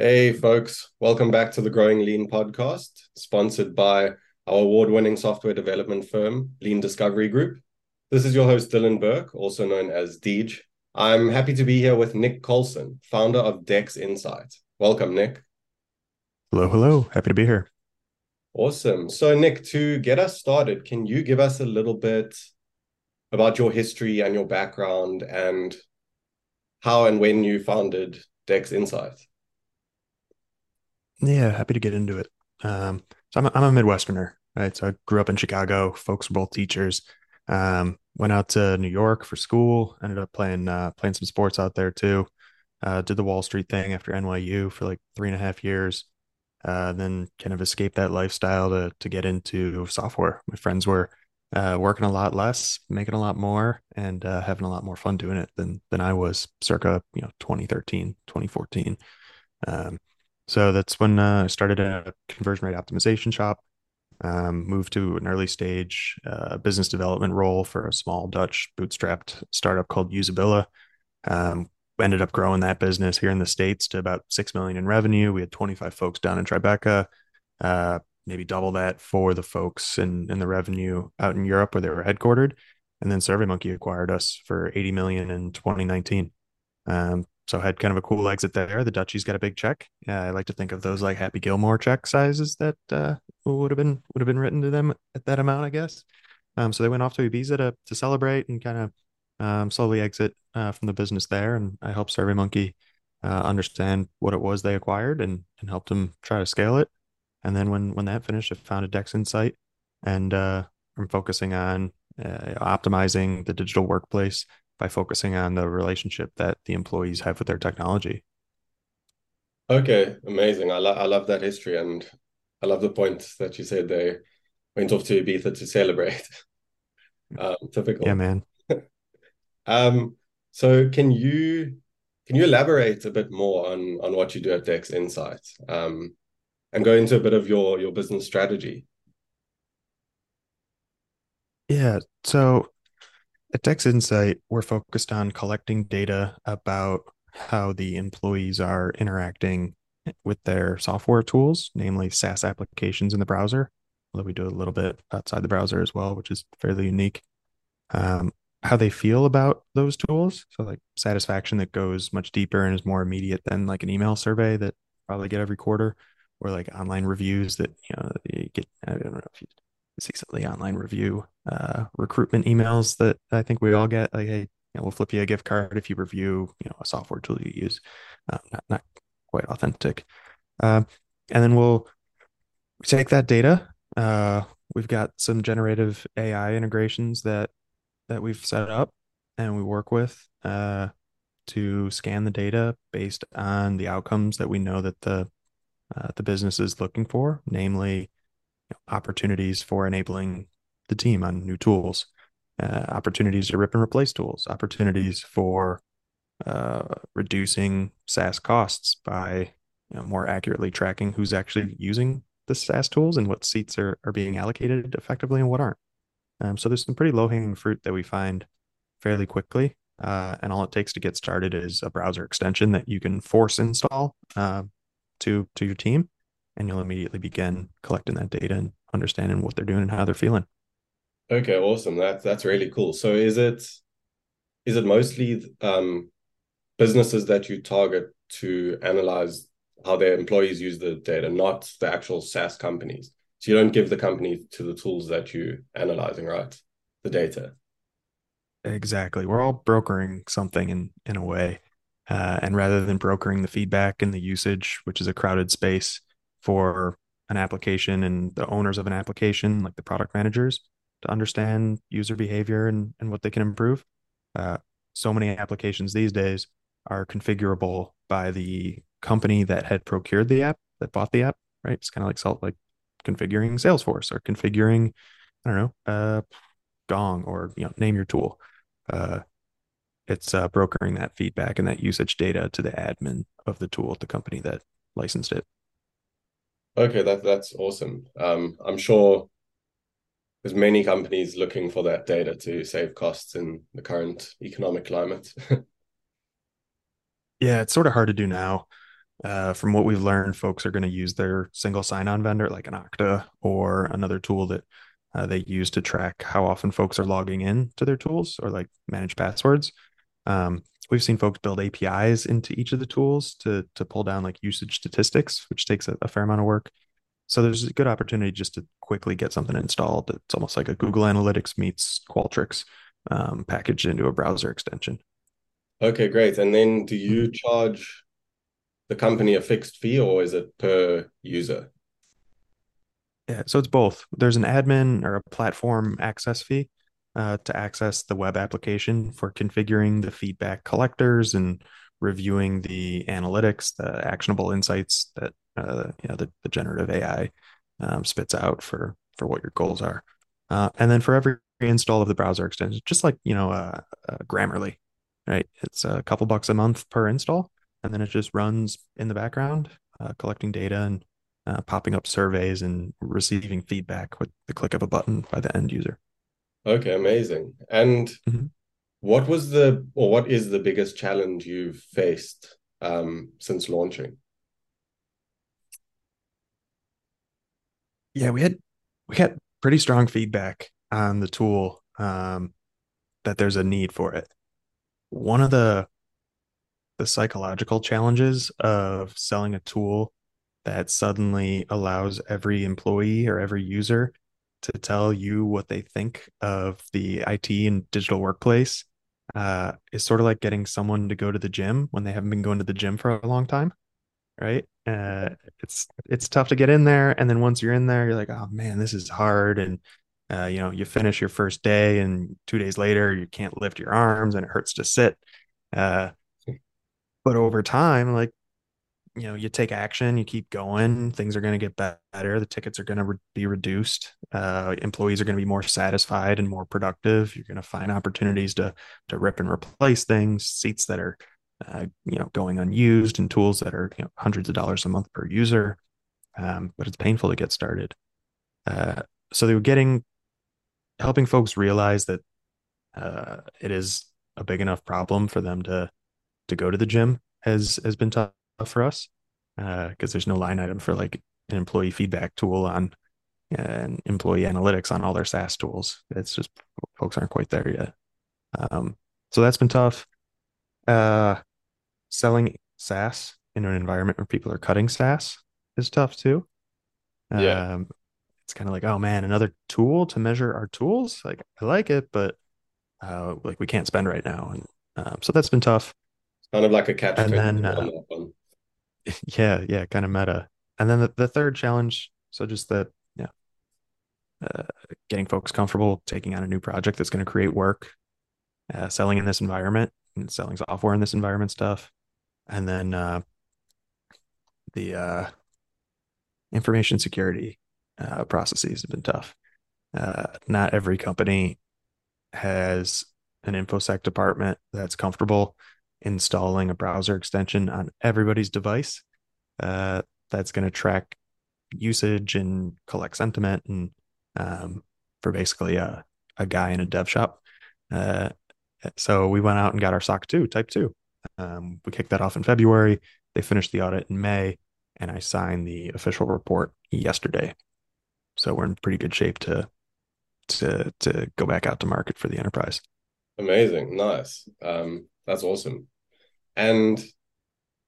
Hey, folks, welcome back to the Growing Lean podcast, sponsored by our award winning software development firm, Lean Discovery Group. This is your host, Dylan Burke, also known as Deej. I'm happy to be here with Nick Coulson, founder of Dex Insight. Welcome, Nick. Hello, hello. Happy to be here. Awesome. So, Nick, to get us started, can you give us a little bit about your history and your background and how and when you founded Dex Insight? Yeah, happy to get into it. Um, so I'm a, I'm a Midwesterner, right? So I grew up in Chicago. Folks were both teachers. Um, went out to New York for school. Ended up playing uh, playing some sports out there too. Uh, did the Wall Street thing after NYU for like three and a half years. Uh, then kind of escaped that lifestyle to to get into software. My friends were uh, working a lot less, making a lot more, and uh, having a lot more fun doing it than than I was circa you know 2013, 2014. Um, so that's when uh, I started a conversion rate optimization shop. Um, moved to an early stage uh, business development role for a small Dutch bootstrapped startup called Usabilla. Um, ended up growing that business here in the states to about six million in revenue. We had 25 folks down in Tribeca, uh, maybe double that for the folks in in the revenue out in Europe where they were headquartered. And then SurveyMonkey acquired us for 80 million in 2019. Um, so had kind of a cool exit there. The Dutchies got a big check. Uh, I like to think of those like Happy Gilmore check sizes that uh, would have been would have been written to them at that amount, I guess. Um, so they went off to Ibiza to to celebrate and kind of um, slowly exit uh, from the business there. And I helped SurveyMonkey uh, understand what it was they acquired and and helped them try to scale it. And then when when that finished, I founded Dex Insight, and uh, I'm focusing on uh, optimizing the digital workplace by focusing on the relationship that the employees have with their technology. Okay, amazing. I, lo- I love that history, and I love the point that you said they went off to Ibiza to celebrate. um, typical. Yeah, man. um, so can you can you elaborate a bit more on on what you do at Dex Insight, um, and go into a bit of your your business strategy? Yeah. So at Dex Insight, we're focused on collecting data about how the employees are interacting with their software tools, namely SaaS applications in the browser. Although we do a little bit outside the browser as well, which is fairly unique. Um, how they feel about those tools. So like satisfaction that goes much deeper and is more immediate than like an email survey that probably get every quarter, or like online reviews that you know you get. I don't know if you see some of the online review uh, recruitment emails that I think we all get. Like, hey, you know, we'll flip you a gift card if you review, you know, a software tool you use. Uh, not not quite authentic. Um, and then we'll take that data. Uh, we've got some generative AI integrations that that we've set up and we work with uh, to scan the data based on the outcomes that we know that the uh, the business is looking for, namely opportunities for enabling the team on new tools, uh, opportunities to rip and replace tools, opportunities for uh, reducing SaaS costs by you know, more accurately tracking who's actually using the SaaS tools and what seats are, are being allocated effectively and what aren't. Um, so there's some pretty low hanging fruit that we find fairly quickly. Uh, and all it takes to get started is a browser extension that you can force install uh, to to your team, and you'll immediately begin collecting that data and understanding what they're doing and how they're feeling. Okay, awesome. That's that's really cool. So is it is it mostly um, businesses that you target to analyze how their employees use the data, not the actual SaaS companies? So you don't give the company to the tools that you're analyzing, right? The data. Exactly. We're all brokering something in in a way. Uh, and rather than brokering the feedback and the usage, which is a crowded space, for an application and the owners of an application, like the product managers, to understand user behavior and, and what they can improve. Uh, so many applications these days are configurable by the company that had procured the app, that bought the app, right? It's kind of like salt, like configuring Salesforce or configuring, I don't know, uh, Gong or you know, name your tool. Uh, it's uh, brokering that feedback and that usage data to the admin of the tool at the company that licensed it. Okay, that that's awesome. Um, I'm sure there's many companies looking for that data to save costs in the current economic climate. yeah, it's sort of hard to do now. Uh, from what we've learned, folks are going to use their single sign-on vendor like an Okta or another tool that uh, they use to track how often folks are logging in to their tools or like manage passwords. Um, we've seen folks build APIs into each of the tools to to pull down like usage statistics, which takes a, a fair amount of work. So there's a good opportunity just to quickly get something installed. It's almost like a Google Analytics meets Qualtrics um, packaged into a browser extension. Okay, great. And then do you mm-hmm. charge the company a fixed fee or is it per user? Yeah, so it's both. There's an admin or a platform access fee uh, to access the web application for configuring the feedback collectors and reviewing the analytics, the actionable insights that uh, you know the, the generative AI um, spits out for for what your goals are. Uh, and then for every install of the browser extension, just like you know, uh, uh, Grammarly, right? It's a couple bucks a month per install, and then it just runs in the background, uh, collecting data and uh, popping up surveys and receiving feedback with the click of a button by the end user. Okay, amazing. And mm-hmm. what was the or what is the biggest challenge you've faced um, since launching? Yeah, we had we had pretty strong feedback on the tool um, that there's a need for it. One of the the psychological challenges of selling a tool that suddenly allows every employee or every user to tell you what they think of the IT and digital workplace uh, is sort of like getting someone to go to the gym when they haven't been going to the gym for a long time, right? Uh, it's it's tough to get in there, and then once you're in there, you're like, oh man, this is hard, and uh, you know, you finish your first day, and two days later, you can't lift your arms, and it hurts to sit. Uh, but over time, like you know you take action you keep going things are going to get better the tickets are going to re- be reduced uh, employees are going to be more satisfied and more productive you're going to find opportunities to to rip and replace things seats that are uh, you know going unused and tools that are you know, hundreds of dollars a month per user um, but it's painful to get started. Uh, so they were getting helping folks realize that uh, it is a big enough problem for them to to go to the gym has has been tough for us because uh, there's no line item for like an employee feedback tool on and employee analytics on all their SaaS tools. It's just folks aren't quite there yet. Um, so that's been tough. Uh, selling SaaS in an environment where people are cutting SaaS is tough too. Yeah. Um, it's kind of like, oh man, another tool to measure our tools. Like I like it, but uh, like we can't spend right now, and um, so that's been tough. It's Kind of like a catch. And then, uh, yeah, yeah, kind of meta. And then the, the third challenge, so just that, yeah, uh, getting folks comfortable taking on a new project that's going to create work, uh, selling in this environment and selling software in this environment stuff, and then uh, the uh, information security uh, processes have been tough. Uh, not every company has an infosec department that's comfortable installing a browser extension on everybody's device uh, that's going to track usage and collect sentiment and um, for basically a, a guy in a dev shop. Uh, so we went out and got our SOC 2 type 2. Um, we kicked that off in February. They finished the audit in May, and I signed the official report yesterday. So we're in pretty good shape to to to go back out to market for the enterprise. Amazing, nice. Um, that's awesome. And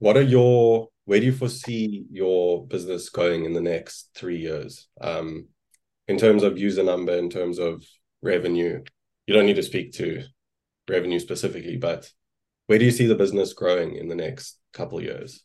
what are your where do you foresee your business going in the next three years? Um, in terms of user number, in terms of revenue, you don't need to speak to revenue specifically, but where do you see the business growing in the next couple years?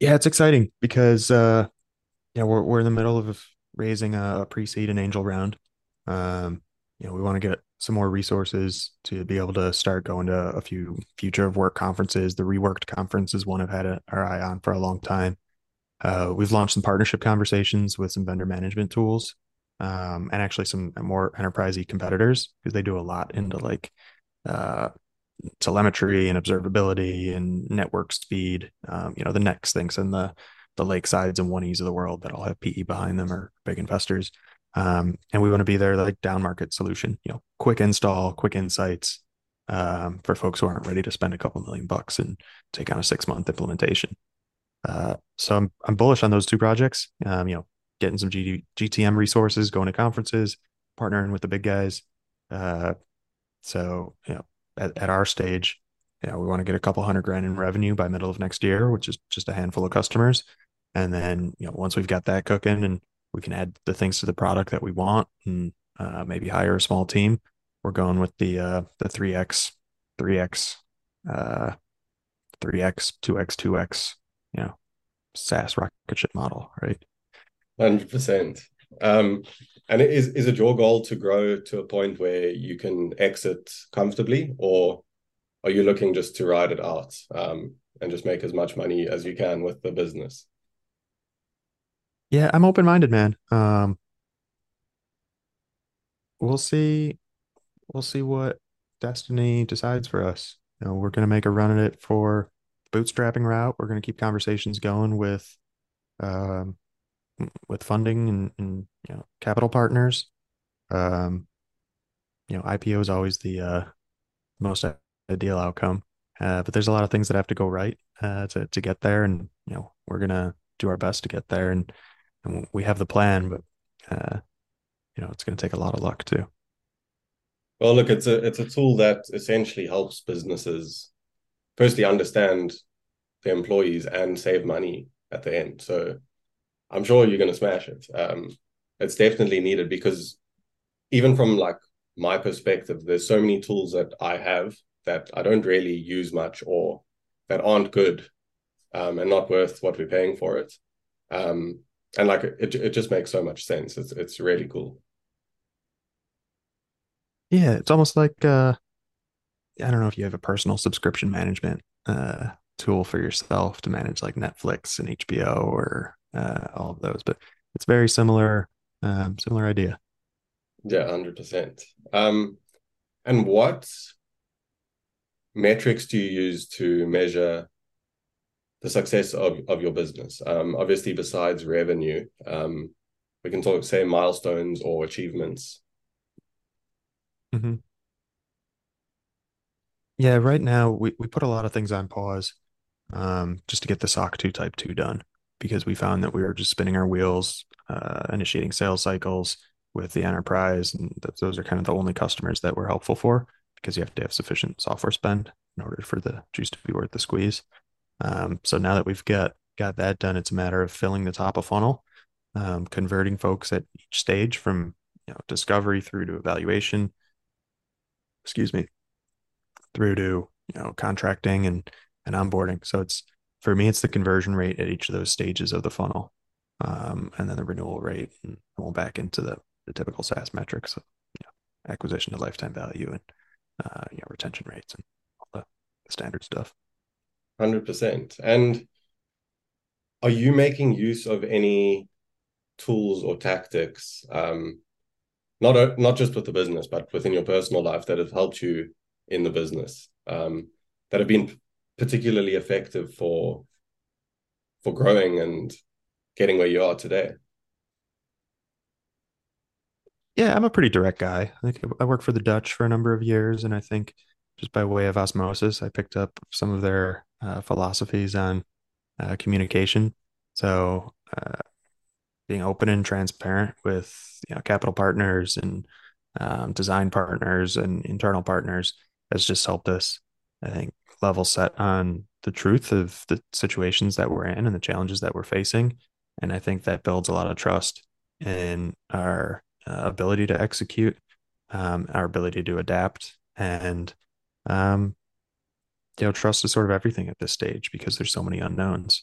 Yeah, it's exciting because uh, yeah, we're we're in the middle of raising a pre-seed and angel round. Um, you know, we want to get some more resources to be able to start going to a few future of work conferences. The Reworked conference is one I've had a, our eye on for a long time. Uh, we've launched some partnership conversations with some vendor management tools um, and actually some more enterprisey competitors because they do a lot into like uh, telemetry and observability and network speed. Um, you know, the Nexthinks and the the Lakesides and one 1Es of the world that all have PE behind them or big investors. Um, and we want to be their like down market solution, you know, quick install, quick insights, um, for folks who aren't ready to spend a couple million bucks and take on a six month implementation. Uh, so I'm I'm bullish on those two projects. Um, you know, getting some G- GTM resources, going to conferences, partnering with the big guys. Uh, so you know, at, at our stage, you know, we want to get a couple hundred grand in revenue by middle of next year, which is just a handful of customers. And then, you know, once we've got that cooking and we can add the things to the product that we want and uh, maybe hire a small team, we're going with the uh, the three x, three x, uh, three x, two x, two x, you know, SaaS rocket ship model, right? Hundred percent. Um, and is is it your goal to grow to a point where you can exit comfortably, or are you looking just to ride it out um, and just make as much money as you can with the business? Yeah, I'm open minded, man. Um, we'll see. We'll see what destiny decides for us. You know, we're gonna make a run at it for bootstrapping route. We're gonna keep conversations going with, um, with funding and, and you know capital partners. Um, you know, IPO is always the uh, most ideal outcome, uh, but there's a lot of things that have to go right uh, to to get there, and you know we're gonna do our best to get there, and, and we have the plan, but uh, you know it's gonna take a lot of luck too. Well, look, it's a it's a tool that essentially helps businesses firstly understand their employees and save money at the end. So I'm sure you're going to smash it. Um, it's definitely needed because even from like my perspective, there's so many tools that I have that I don't really use much or that aren't good um, and not worth what we're paying for it. Um, and like it, it just makes so much sense. It's it's really cool. Yeah, it's almost like uh, I don't know if you have a personal subscription management uh, tool for yourself to manage like Netflix and HBO or uh, all of those, but it's very similar, um, similar idea. Yeah, hundred percent. Um, and what metrics do you use to measure the success of, of your business? Um, obviously, besides revenue, um, we can talk, say, milestones or achievements. Mm-hmm. Yeah, right now we, we put a lot of things on pause um, just to get the SOC 2 Type 2 done because we found that we were just spinning our wheels, uh, initiating sales cycles with the enterprise. And th- those are kind of the only customers that we're helpful for because you have to have sufficient software spend in order for the juice to be worth the squeeze. Um, so now that we've got got that done, it's a matter of filling the top of funnel, um, converting folks at each stage from you know discovery through to evaluation. Excuse me, through to you know contracting and and onboarding. So it's for me, it's the conversion rate at each of those stages of the funnel, um, and then the renewal rate, and we'll back into the the typical SaaS metrics of you know, acquisition to lifetime value and uh, you know retention rates and all the standard stuff. Hundred percent. And are you making use of any tools or tactics, um, not not just with the business, but within your personal life that have helped you in the business um, that have been particularly effective for for growing and getting where you are today? Yeah, I'm a pretty direct guy. I think I worked for the Dutch for a number of years, and I think just by way of osmosis, I picked up some of their uh, philosophies on uh, communication. So, uh, being open and transparent with you know capital partners and um, design partners and internal partners has just helped us. I think level set on the truth of the situations that we're in and the challenges that we're facing, and I think that builds a lot of trust in our uh, ability to execute, um, our ability to adapt, and um, you know, trust is sort of everything at this stage because there's so many unknowns,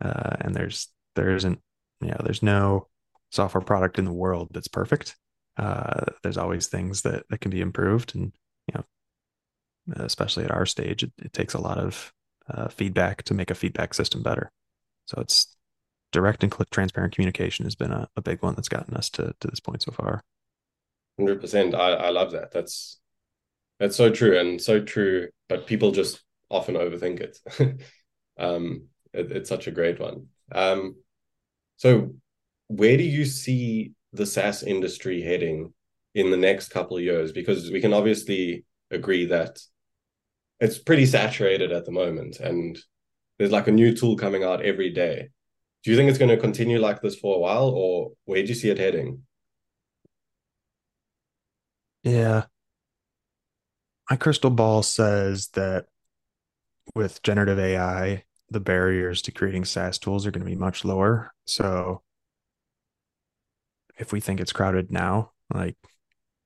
uh, and there's there isn't you know there's no software product in the world that's perfect. Uh, there's always things that that can be improved, and you know, especially at our stage, it, it takes a lot of uh, feedback to make a feedback system better. So it's direct and transparent communication has been a, a big one that's gotten us to to this point so far. Hundred percent. I I love that. That's that's so true and so true. But people just often overthink it. um, it it's such a great one. Um, so where do you see the SaaS industry heading in the next couple of years? Because we can obviously agree that it's pretty saturated at the moment, and there's like a new tool coming out every day. Do you think it's going to continue like this for a while, or where do you see it heading? Yeah. My crystal ball says that with generative AI, the barriers to creating SaaS tools are going to be much lower. So if we think it's crowded now, like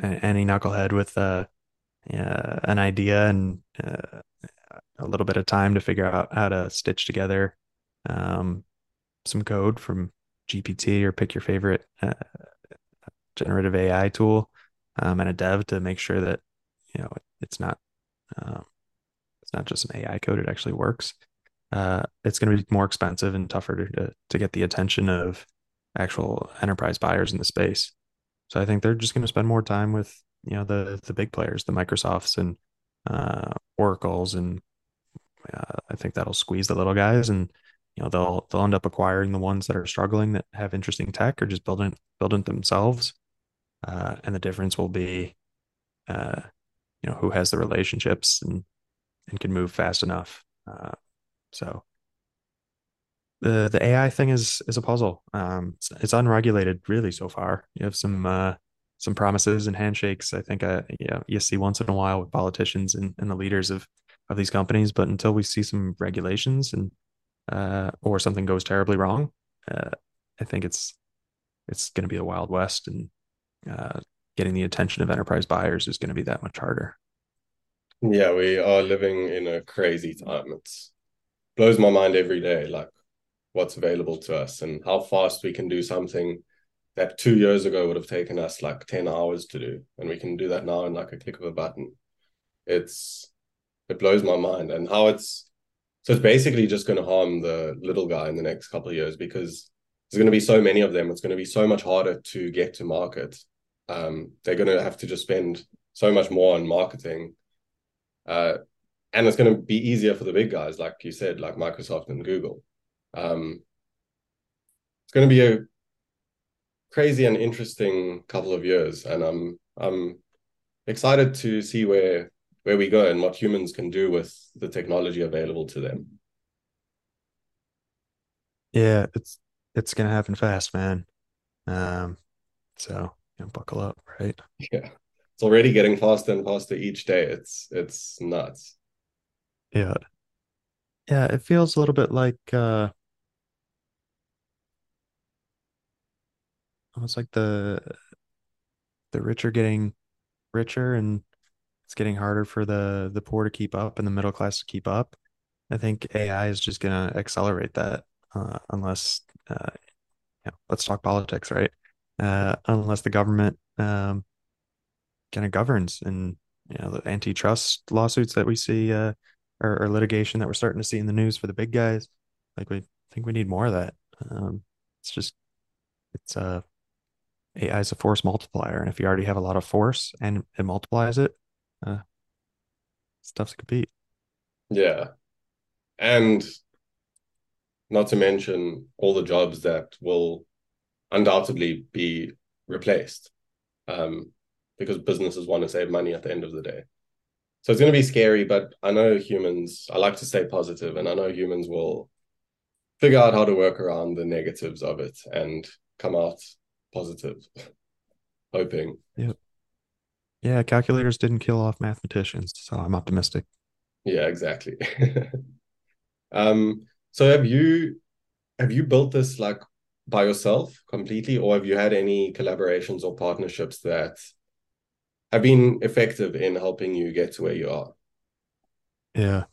any knucklehead with uh, uh, an idea and uh, a little bit of time to figure out how to stitch together um, some code from GPT or pick your favorite uh, generative AI tool um, and a dev to make sure that you know it's not um, it's not just an AI code; it actually works. Uh, it's going to be more expensive and tougher to to get the attention of actual enterprise buyers in the space. So I think they're just going to spend more time with you know the the big players, the Microsofts and uh, Oracles, and uh, I think that'll squeeze the little guys, and you know they'll they'll end up acquiring the ones that are struggling that have interesting tech or just building building themselves. Uh, and the difference will be, uh, you know, who has the relationships and and can move fast enough. Uh, so the the AI thing is is a puzzle. Um, it's, it's, unregulated really so far. You have some uh, some promises and handshakes. I think uh, yeah, you see once in a while with politicians and, and the leaders of of these companies. But until we see some regulations and uh, or something goes terribly wrong, uh, I think it's it's going to be the wild west, and uh, getting the attention of enterprise buyers is going to be that much harder. Yeah, we are living in a crazy time. It's blows my mind every day. Like what's available to us and how fast we can do something that two years ago would have taken us like 10 hours to do and we can do that now in like a click of a button it's it blows my mind and how it's so it's basically just going to harm the little guy in the next couple of years because there's going to be so many of them it's going to be so much harder to get to market um, they're going to have to just spend so much more on marketing uh, and it's going to be easier for the big guys like you said like microsoft and google um, it's going to be a crazy and interesting couple of years, and I'm I'm excited to see where where we go and what humans can do with the technology available to them. Yeah, it's it's gonna happen fast, man. Um, so you know, buckle up, right? Yeah, it's already getting faster and faster each day. It's it's nuts. Yeah, yeah. It feels a little bit like uh, almost like the the rich are getting richer and it's getting harder for the the poor to keep up and the middle class to keep up. I think AI is just going to accelerate that uh, unless uh, know, let's talk politics, right? Uh, unless the government um, kind of governs and you know the antitrust lawsuits that we see uh, or, or, litigation that we're starting to see in the news for the big guys. Like we think we need more of that. Um, it's just it's uh AI is a force multiplier, and if you already have a lot of force and it multiplies it, uh, stuff's compete. Yeah, and not to mention all the jobs that will undoubtedly be replaced, um, because businesses want to save money at the end of the day. So it's going to be scary, but I know humans. I like to stay positive, and I know humans will figure out how to work around the negatives of it and come out positive, hoping. Yep. Yeah, calculators didn't kill off mathematicians, so I'm optimistic. Yeah, exactly. um, so have you have you built this like by yourself completely, or have you had any collaborations or partnerships that have been effective in helping you get to where you are? Yeah.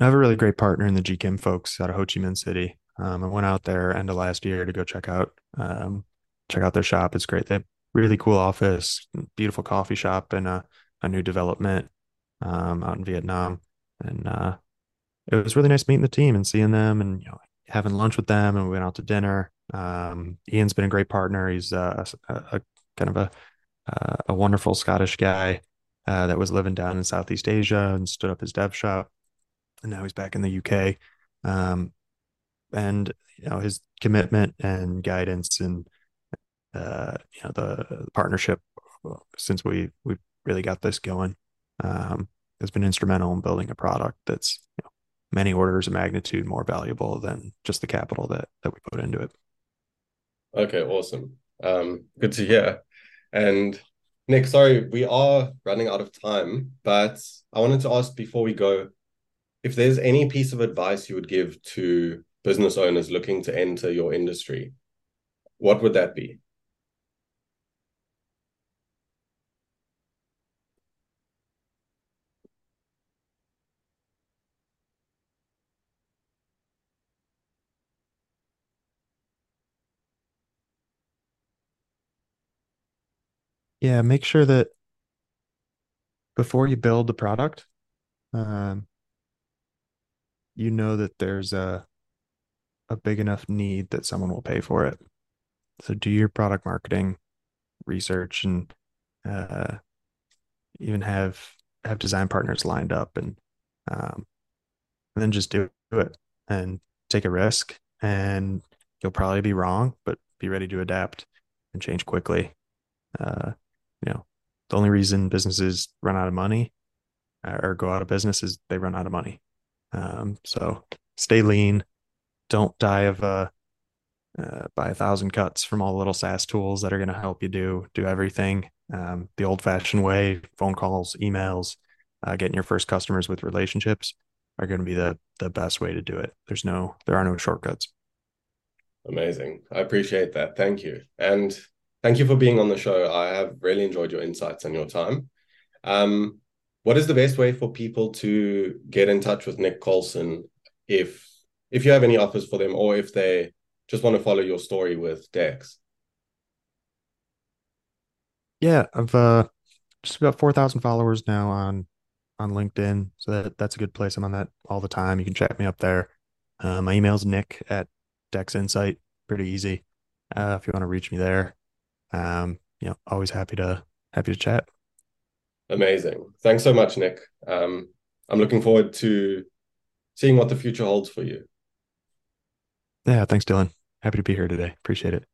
I have a really great partner in the GChem folks out of Ho Chi Minh City. Um, I went out there end of last year to go check out um, check out their shop. It's great. They have really cool office, beautiful coffee shop, and a, a new development um, out in Vietnam. And uh, it was really nice meeting the team and seeing them and you know having lunch with them. And we went out to dinner. Um, Ian's been a great partner. He's uh, a, a, kind of a uh, a wonderful Scottish guy uh, that was living down in Southeast Asia and stood up his dev shop, and now he's back in the UK. Um, and you know his commitment and guidance and uh, you know the, the, partnership since we we really got this going. Um, has been instrumental in building a product that's you know, many orders of magnitude more valuable than just the capital that that we put into it. Okay, awesome. Um, good to hear. And Nick, sorry, we are running out of time, but I wanted to ask before we go if there's any piece of advice you would give to business owners looking to enter your industry, what would that be? Yeah, make sure that before you build the product, um, you know that there's a a big enough need that someone will pay for it. So do your product marketing research and uh, even have have design partners lined up and um, and then just do it and take a risk and you'll probably be wrong, but be ready to adapt and change quickly. Uh, you know, the only reason businesses run out of money uh, or go out of business is they run out of money. Um, so stay lean. Don't die of a uh, buy a thousand cuts from all the little SaaS tools that are going to help you do do everything um, the old-fashioned way. Phone calls, emails, uh, getting your first customers with relationships are going to be the the best way to do it. There's no there are no shortcuts. Amazing. I appreciate that. Thank you. And thank you for being on the show. I have really enjoyed your insights and your time. Um, what is the best way for people to get in touch with Nick Coulson if if you have any offers for them or if they just want to follow your story with Dex? Yeah, I've uh, just about 4,000 followers now on on LinkedIn. So that, that's a good place. I'm on that all the time. You can chat me up there. Uh, my email's nick at Dex Insight. Pretty easy. Uh, if you want to reach me there. Um, you know, always happy to happy to chat. Amazing. Thanks so much, Nick. Um, I'm looking forward to seeing what the future holds for you. Yeah, thanks, Dylan. Happy to be here today. Appreciate it.